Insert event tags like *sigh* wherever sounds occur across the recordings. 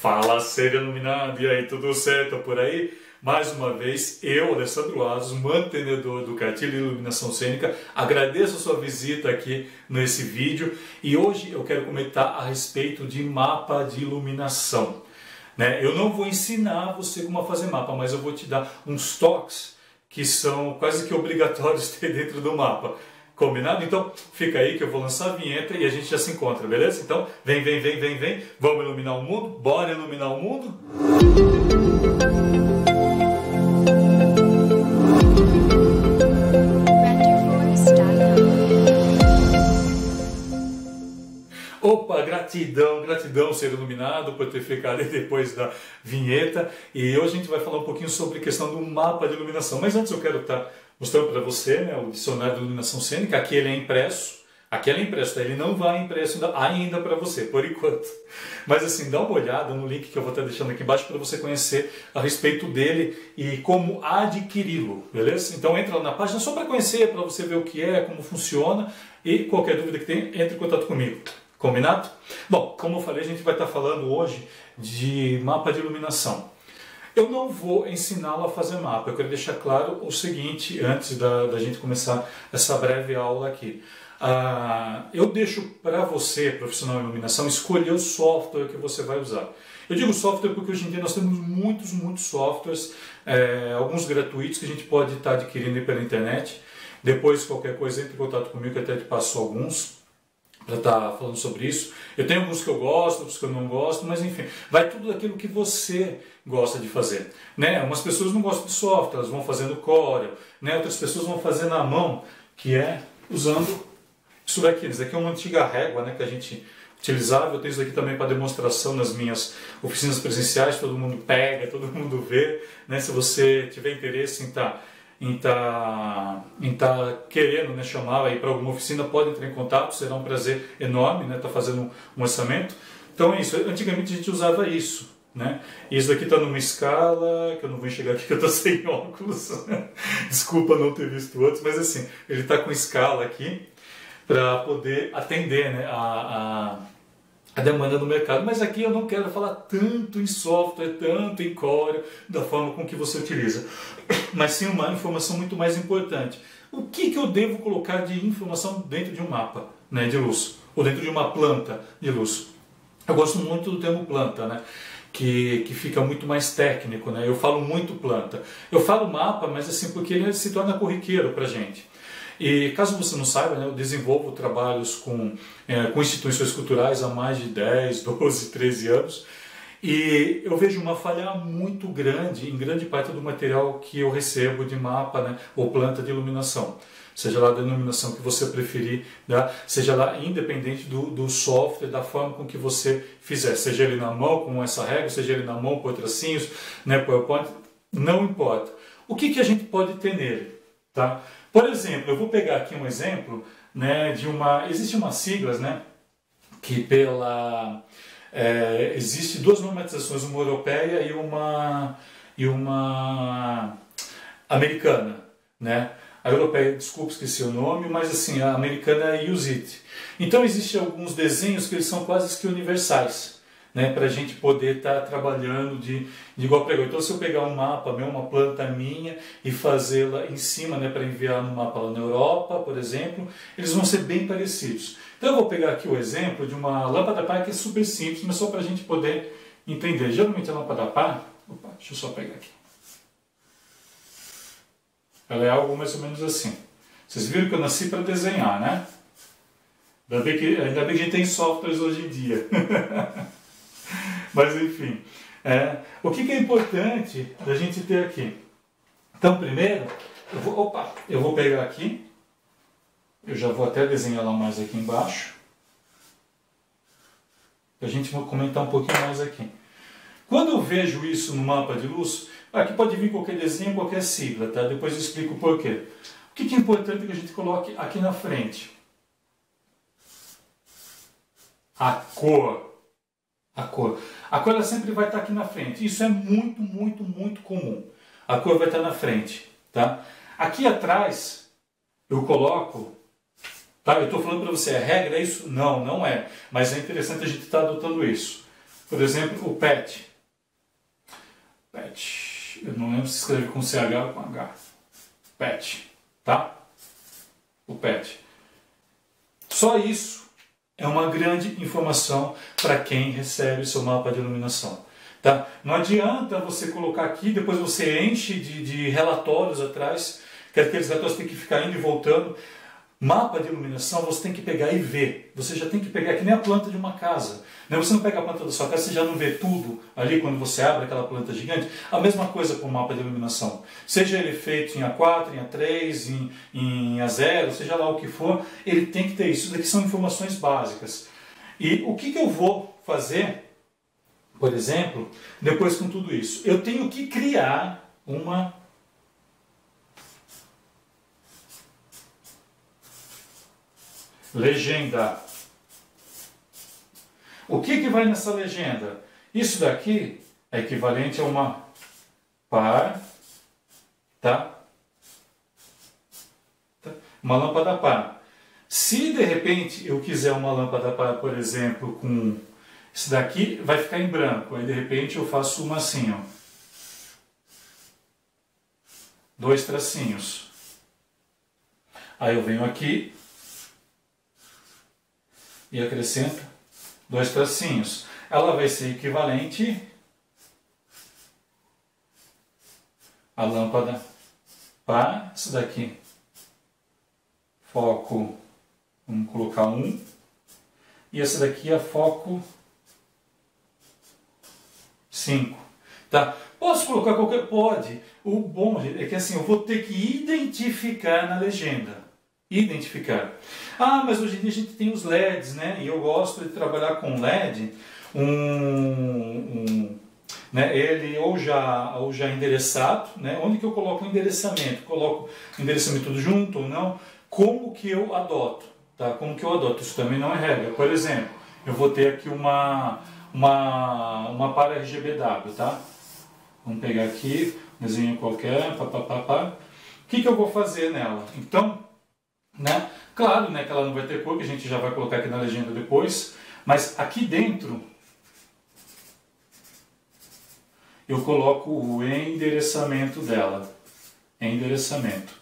Fala, ser iluminado, e aí, tudo certo por aí? Mais uma vez, eu, Alessandro Asos, mantenedor do Cartilha Iluminação Cênica, agradeço a sua visita aqui nesse vídeo e hoje eu quero comentar a respeito de mapa de iluminação. Né? Eu não vou ensinar você como fazer mapa, mas eu vou te dar uns toques que são quase que obrigatórios *laughs* ter dentro do mapa. Combinado? Então fica aí que eu vou lançar a vinheta e a gente já se encontra, beleza? Então vem, vem, vem, vem, vem. Vamos iluminar o mundo? Bora iluminar o mundo? Opa, gratidão, gratidão ser iluminado por ter ficado aí depois da vinheta. E hoje a gente vai falar um pouquinho sobre a questão do mapa de iluminação. Mas antes eu quero estar mostrando para você né, o dicionário de iluminação cênica. Aqui ele é impresso. Aqui ele é impresso, tá? ele não vai impresso ainda para você, por enquanto. *laughs* Mas assim, dá uma olhada no link que eu vou estar deixando aqui embaixo para você conhecer a respeito dele e como adquiri-lo, beleza? Então entra lá na página só para conhecer, para você ver o que é, como funciona e qualquer dúvida que tenha, entre em contato comigo. Combinado? Bom, como eu falei, a gente vai estar falando hoje de mapa de iluminação. Eu não vou ensiná-lo a fazer mapa. Eu quero deixar claro o seguinte antes da, da gente começar essa breve aula aqui. Ah, eu deixo para você, profissional em iluminação, escolher o software que você vai usar. Eu digo software porque hoje em dia nós temos muitos, muitos softwares, é, alguns gratuitos que a gente pode estar adquirindo pela internet. Depois, qualquer coisa, entre em contato comigo que até te passo alguns para estar tá falando sobre isso. Eu tenho alguns que eu gosto, outros que eu não gosto, mas enfim, vai tudo daquilo que você gosta de fazer. Né? Umas pessoas não gostam de software, elas vão fazendo Corel, né? outras pessoas vão fazer na mão, que é usando isso daqui. Isso daqui é uma antiga régua né, que a gente utilizava. Eu tenho isso aqui também para demonstração nas minhas oficinas presenciais, todo mundo pega, *laughs* todo mundo vê. Né? Se você tiver interesse em estar. Tá em estar tá, tá querendo né, chamar aí para alguma oficina, pode entrar em contato, será um prazer enorme estar né, tá fazendo um orçamento. Então é isso, antigamente a gente usava isso. Né? Isso daqui está numa escala, que eu não vou enxergar aqui que eu estou *laughs* sem óculos. Desculpa não ter visto outros, mas assim, ele está com escala aqui para poder atender né, a, a a demanda do mercado. Mas aqui eu não quero falar tanto em software, tanto em core, da forma com que você utiliza, mas sim uma informação muito mais importante. O que, que eu devo colocar de informação dentro de um mapa né, de luz, ou dentro de uma planta de luz? Eu gosto muito do termo planta, né? Que, que fica muito mais técnico, né? Eu falo muito planta. Eu falo mapa, mas assim, porque ele se torna corriqueiro para gente. E caso você não saiba, né, eu desenvolvo trabalhos com, é, com instituições culturais há mais de 10, 12, 13 anos. E eu vejo uma falha muito grande em grande parte do material que eu recebo de mapa né, ou planta de iluminação. Seja lá a denominação que você preferir, né, seja lá independente do, do software, da forma com que você fizer, seja ele na mão com essa regra, seja ele na mão com tracinhos, né, PowerPoint, não importa. O que, que a gente pode ter nele? Tá? Por exemplo, eu vou pegar aqui um exemplo né, de uma. Existem umas siglas né, que pela. É, existe duas normatizações, uma europeia e uma, e uma americana. Né? A europeia, desculpa, esqueci o nome, mas assim, a americana é use it. Então existem alguns desenhos que eles são quase que universais né, para a gente poder estar tá trabalhando de, de igual para igual. Então, se eu pegar um mapa, uma planta minha e fazê-la em cima né, para enviar no mapa lá na Europa, por exemplo, eles vão ser bem parecidos. Então, eu vou pegar aqui o exemplo de uma lâmpada par que é super simples, mas só para a gente poder entender. Geralmente, a lâmpada par, opa, deixa eu só pegar aqui. Ela é algo mais ou menos assim. Vocês viram que eu nasci para desenhar, né? Ainda bem, que, ainda bem que a gente tem softwares hoje em dia. *laughs* *laughs* Mas enfim, é, o que, que, é importante da gente ter aqui? Então, primeiro, eu vou, opa, eu vou pegar aqui, eu já vou até desenhar lá mais aqui embaixo, a gente comentar um pouquinho mais aqui. Quando eu vejo isso no mapa de luz, aqui pode vir qualquer desenho, qualquer sigla, tá? Depois eu explico o porquê. O que, que é importante que a gente coloque aqui na frente? A cor a cor. A cor ela sempre vai estar aqui na frente. Isso é muito, muito, muito comum. A cor vai estar na frente, tá? Aqui atrás eu coloco, tá? Eu estou falando para você, a regra é isso? Não, não é. Mas é interessante a gente estar tá adotando isso. por exemplo, o PET. PET. Eu não lembro se escreve com CH ou com H. PET. Tá? O PET. Só isso é uma grande informação para quem recebe seu mapa de iluminação. Tá? Não adianta você colocar aqui, depois você enche de, de relatórios atrás, que aqueles relatórios têm que ficar indo e voltando. Mapa de iluminação você tem que pegar e ver. Você já tem que pegar que nem a planta de uma casa. Né? Você não pega a planta da sua casa, você já não vê tudo ali quando você abre aquela planta gigante. A mesma coisa com o mapa de iluminação. Seja ele feito em A4, em A3, em, em A0, seja lá o que for, ele tem que ter isso. Isso daqui são informações básicas. E o que, que eu vou fazer, por exemplo, depois com tudo isso? Eu tenho que criar uma legenda. O que, que vai nessa legenda? Isso daqui é equivalente a uma par, tá? tá? Uma lâmpada par. Se de repente eu quiser uma lâmpada par, por exemplo, com isso daqui, vai ficar em branco. Aí de repente eu faço uma assim, ó. Dois tracinhos. Aí eu venho aqui e acrescento dois tracinhos. Ela vai ser equivalente à lâmpada para isso daqui. Foco, vamos colocar um. E essa daqui é foco 5. Tá? Posso colocar qualquer. Pode. O bom é que assim, eu vou ter que identificar na legenda identificar. Ah, mas hoje em dia a gente tem os LEDs, né? E eu gosto de trabalhar com LED, um, um né? ele ou já, ou já endereçado, né? Onde que eu coloco o endereçamento? Coloco o endereçamento tudo junto ou não? Como que eu adoto? Tá? Como que eu adoto? Isso também não é regra. Por exemplo, eu vou ter aqui uma, uma, uma para RGBW, tá? Vamos pegar aqui, um desenho qualquer, papapá. O que, que eu vou fazer nela? Então, né? Claro né, que ela não vai ter cor, que a gente já vai colocar aqui na legenda depois, mas aqui dentro eu coloco o endereçamento dela. Endereçamento.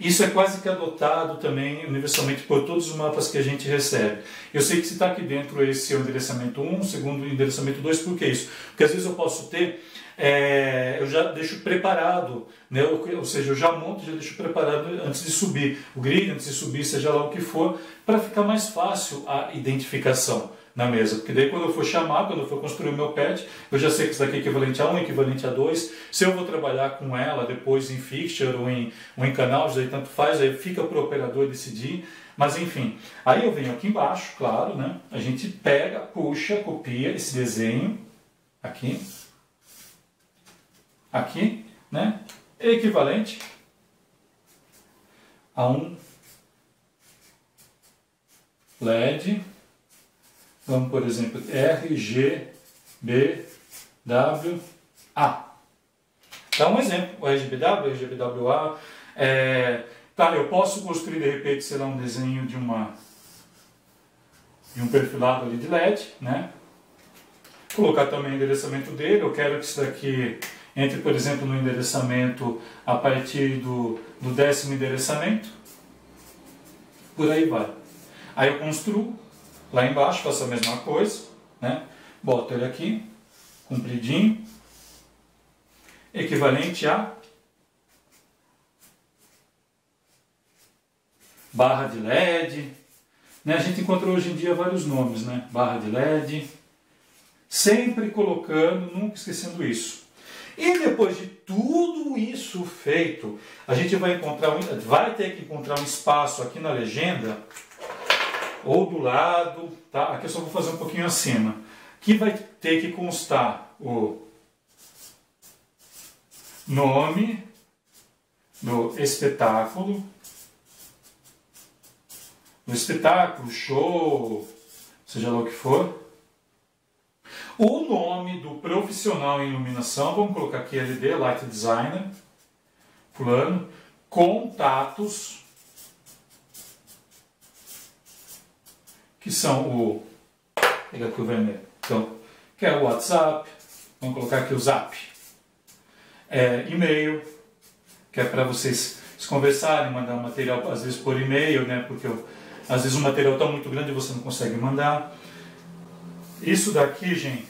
Isso é quase que adotado também universalmente por todos os mapas que a gente recebe. Eu sei que se está aqui dentro esse é o endereçamento 1, segundo o endereçamento 2, por que isso? Porque às vezes eu posso ter, é, eu já deixo preparado, né? ou, seja, eu já monto, já deixo preparado antes de subir o grid, antes de subir, seja lá o que for, para ficar mais fácil a identificação na mesa. Porque daí quando eu for chamar, quando eu for construir o meu pet, eu já sei que isso daqui é equivalente a 1, equivalente a 2. Se eu vou trabalhar com ela depois em fixture ou em, ou em canal, aí tanto faz, aí fica para o operador decidir. Mas enfim, aí eu venho aqui embaixo, claro, né? A gente pega, puxa, copia esse desenho aqui, aqui, né? Equivalente a um LED Vamos, por exemplo, R, G, B, W, A. Dá um exemplo, o RGBW, RGBWA. É, tá, eu posso construir de repente, sei lá, um desenho de uma de um perfilado ali de LED, né? Colocar também o endereçamento dele, eu quero que isso daqui entre, por exemplo, no endereçamento a partir do, do décimo endereçamento, por aí vai. Aí eu construo, Lá embaixo faço a mesma coisa, né? Boto ele aqui, compridinho, equivalente a barra de LED. Né? A gente encontra hoje em dia vários nomes, né? Barra de LED. Sempre colocando, nunca esquecendo isso. E depois de tudo isso feito, a gente vai encontrar, vai ter que encontrar um espaço aqui na legenda ou do lado, tá? Aqui eu só vou fazer um pouquinho acima, que vai ter que constar o nome do espetáculo, do espetáculo, show, seja lá o que for, o nome do profissional em iluminação, vamos colocar aqui LD, Light Designer, fulano, contatos, que são o. Pega aqui o vermelho. Então, que é o WhatsApp, vamos colocar aqui o Zap, é, e-mail, que é para vocês se conversarem, mandar um material às vezes por e-mail, né? Porque eu, às vezes o material está muito grande e você não consegue mandar. Isso daqui, gente,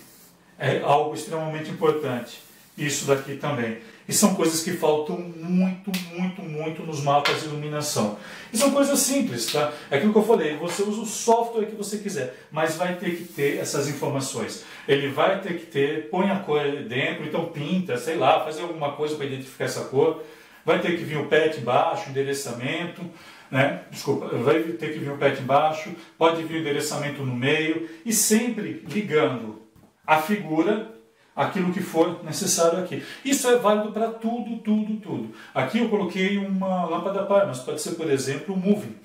é algo extremamente importante. Isso daqui também. E são coisas que faltam muito, muito, muito nos mapas de iluminação. E são coisas simples, tá? É aquilo que eu falei, você usa o software que você quiser, mas vai ter que ter essas informações. Ele vai ter que ter, põe a cor dentro, então pinta, sei lá, faz alguma coisa para identificar essa cor. Vai ter que vir o PET embaixo, endereçamento, né? Desculpa, vai ter que vir o PET embaixo, pode vir o endereçamento no meio e sempre ligando a figura aquilo que for necessário aqui. Isso é válido para tudo, tudo, tudo. Aqui eu coloquei uma lâmpada par, mas pode ser, por exemplo, o moving.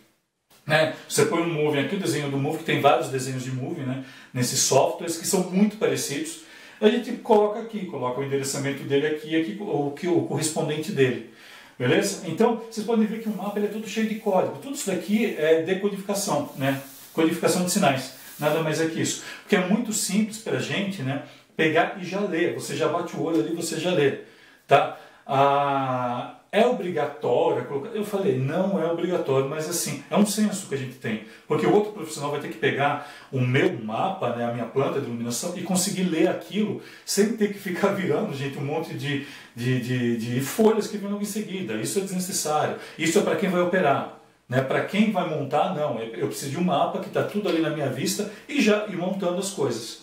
Né? Você põe um moving aqui, o desenho do moving, que tem vários desenhos de moving né? nesses softwares que são muito parecidos. A gente coloca aqui, coloca o endereçamento dele aqui, aqui o, que, o correspondente dele. Beleza? Então, vocês podem ver que o mapa é todo cheio de código. Tudo isso daqui é decodificação, né? codificação de sinais. Nada mais é que isso. Porque é muito simples para a gente, né? pegar e já ler. Você já bate o olho ali, você já lê. Tá? Ah, é obrigatório colocar. Eu falei, não é obrigatório, mas assim, é um senso que a gente tem. Porque o outro profissional vai ter que pegar o meu mapa, né, a minha planta de iluminação, e conseguir ler aquilo sem ter que ficar *laughs* virando, gente, um monte de, de, de, de folhas que vêm logo em seguida. Isso é desnecessário. Isso é para quem vai operar. Né? Para quem vai montar, não. Eu preciso de um mapa que está tudo ali na minha vista e já ir montando as coisas.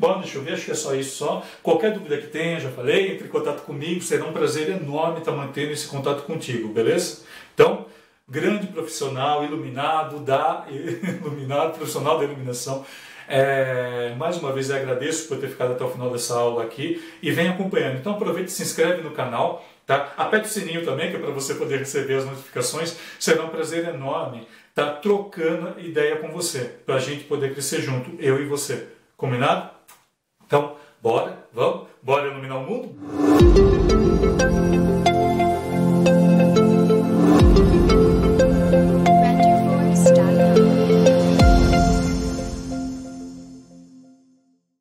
Bom, deixa eu ver, acho que é só isso só. Qualquer dúvida que tenha, já falei, entre em contato comigo, será um prazer enorme estar mantendo esse contato contigo, beleza? Então, grande profissional, iluminado, da, *laughs* iluminado, profissional da iluminação. É, mais uma vez agradeço por ter ficado até o final dessa aula aqui e vem acompanhando. Então aproveite e se inscreve no canal, tá? Aperte o sininho também, que é para você poder receber as notificações. Será um prazer enorme estar trocando ideia com você, para a gente poder crescer junto, eu e você. Combinado? Então, bora, vamos, bora iluminar o mundo?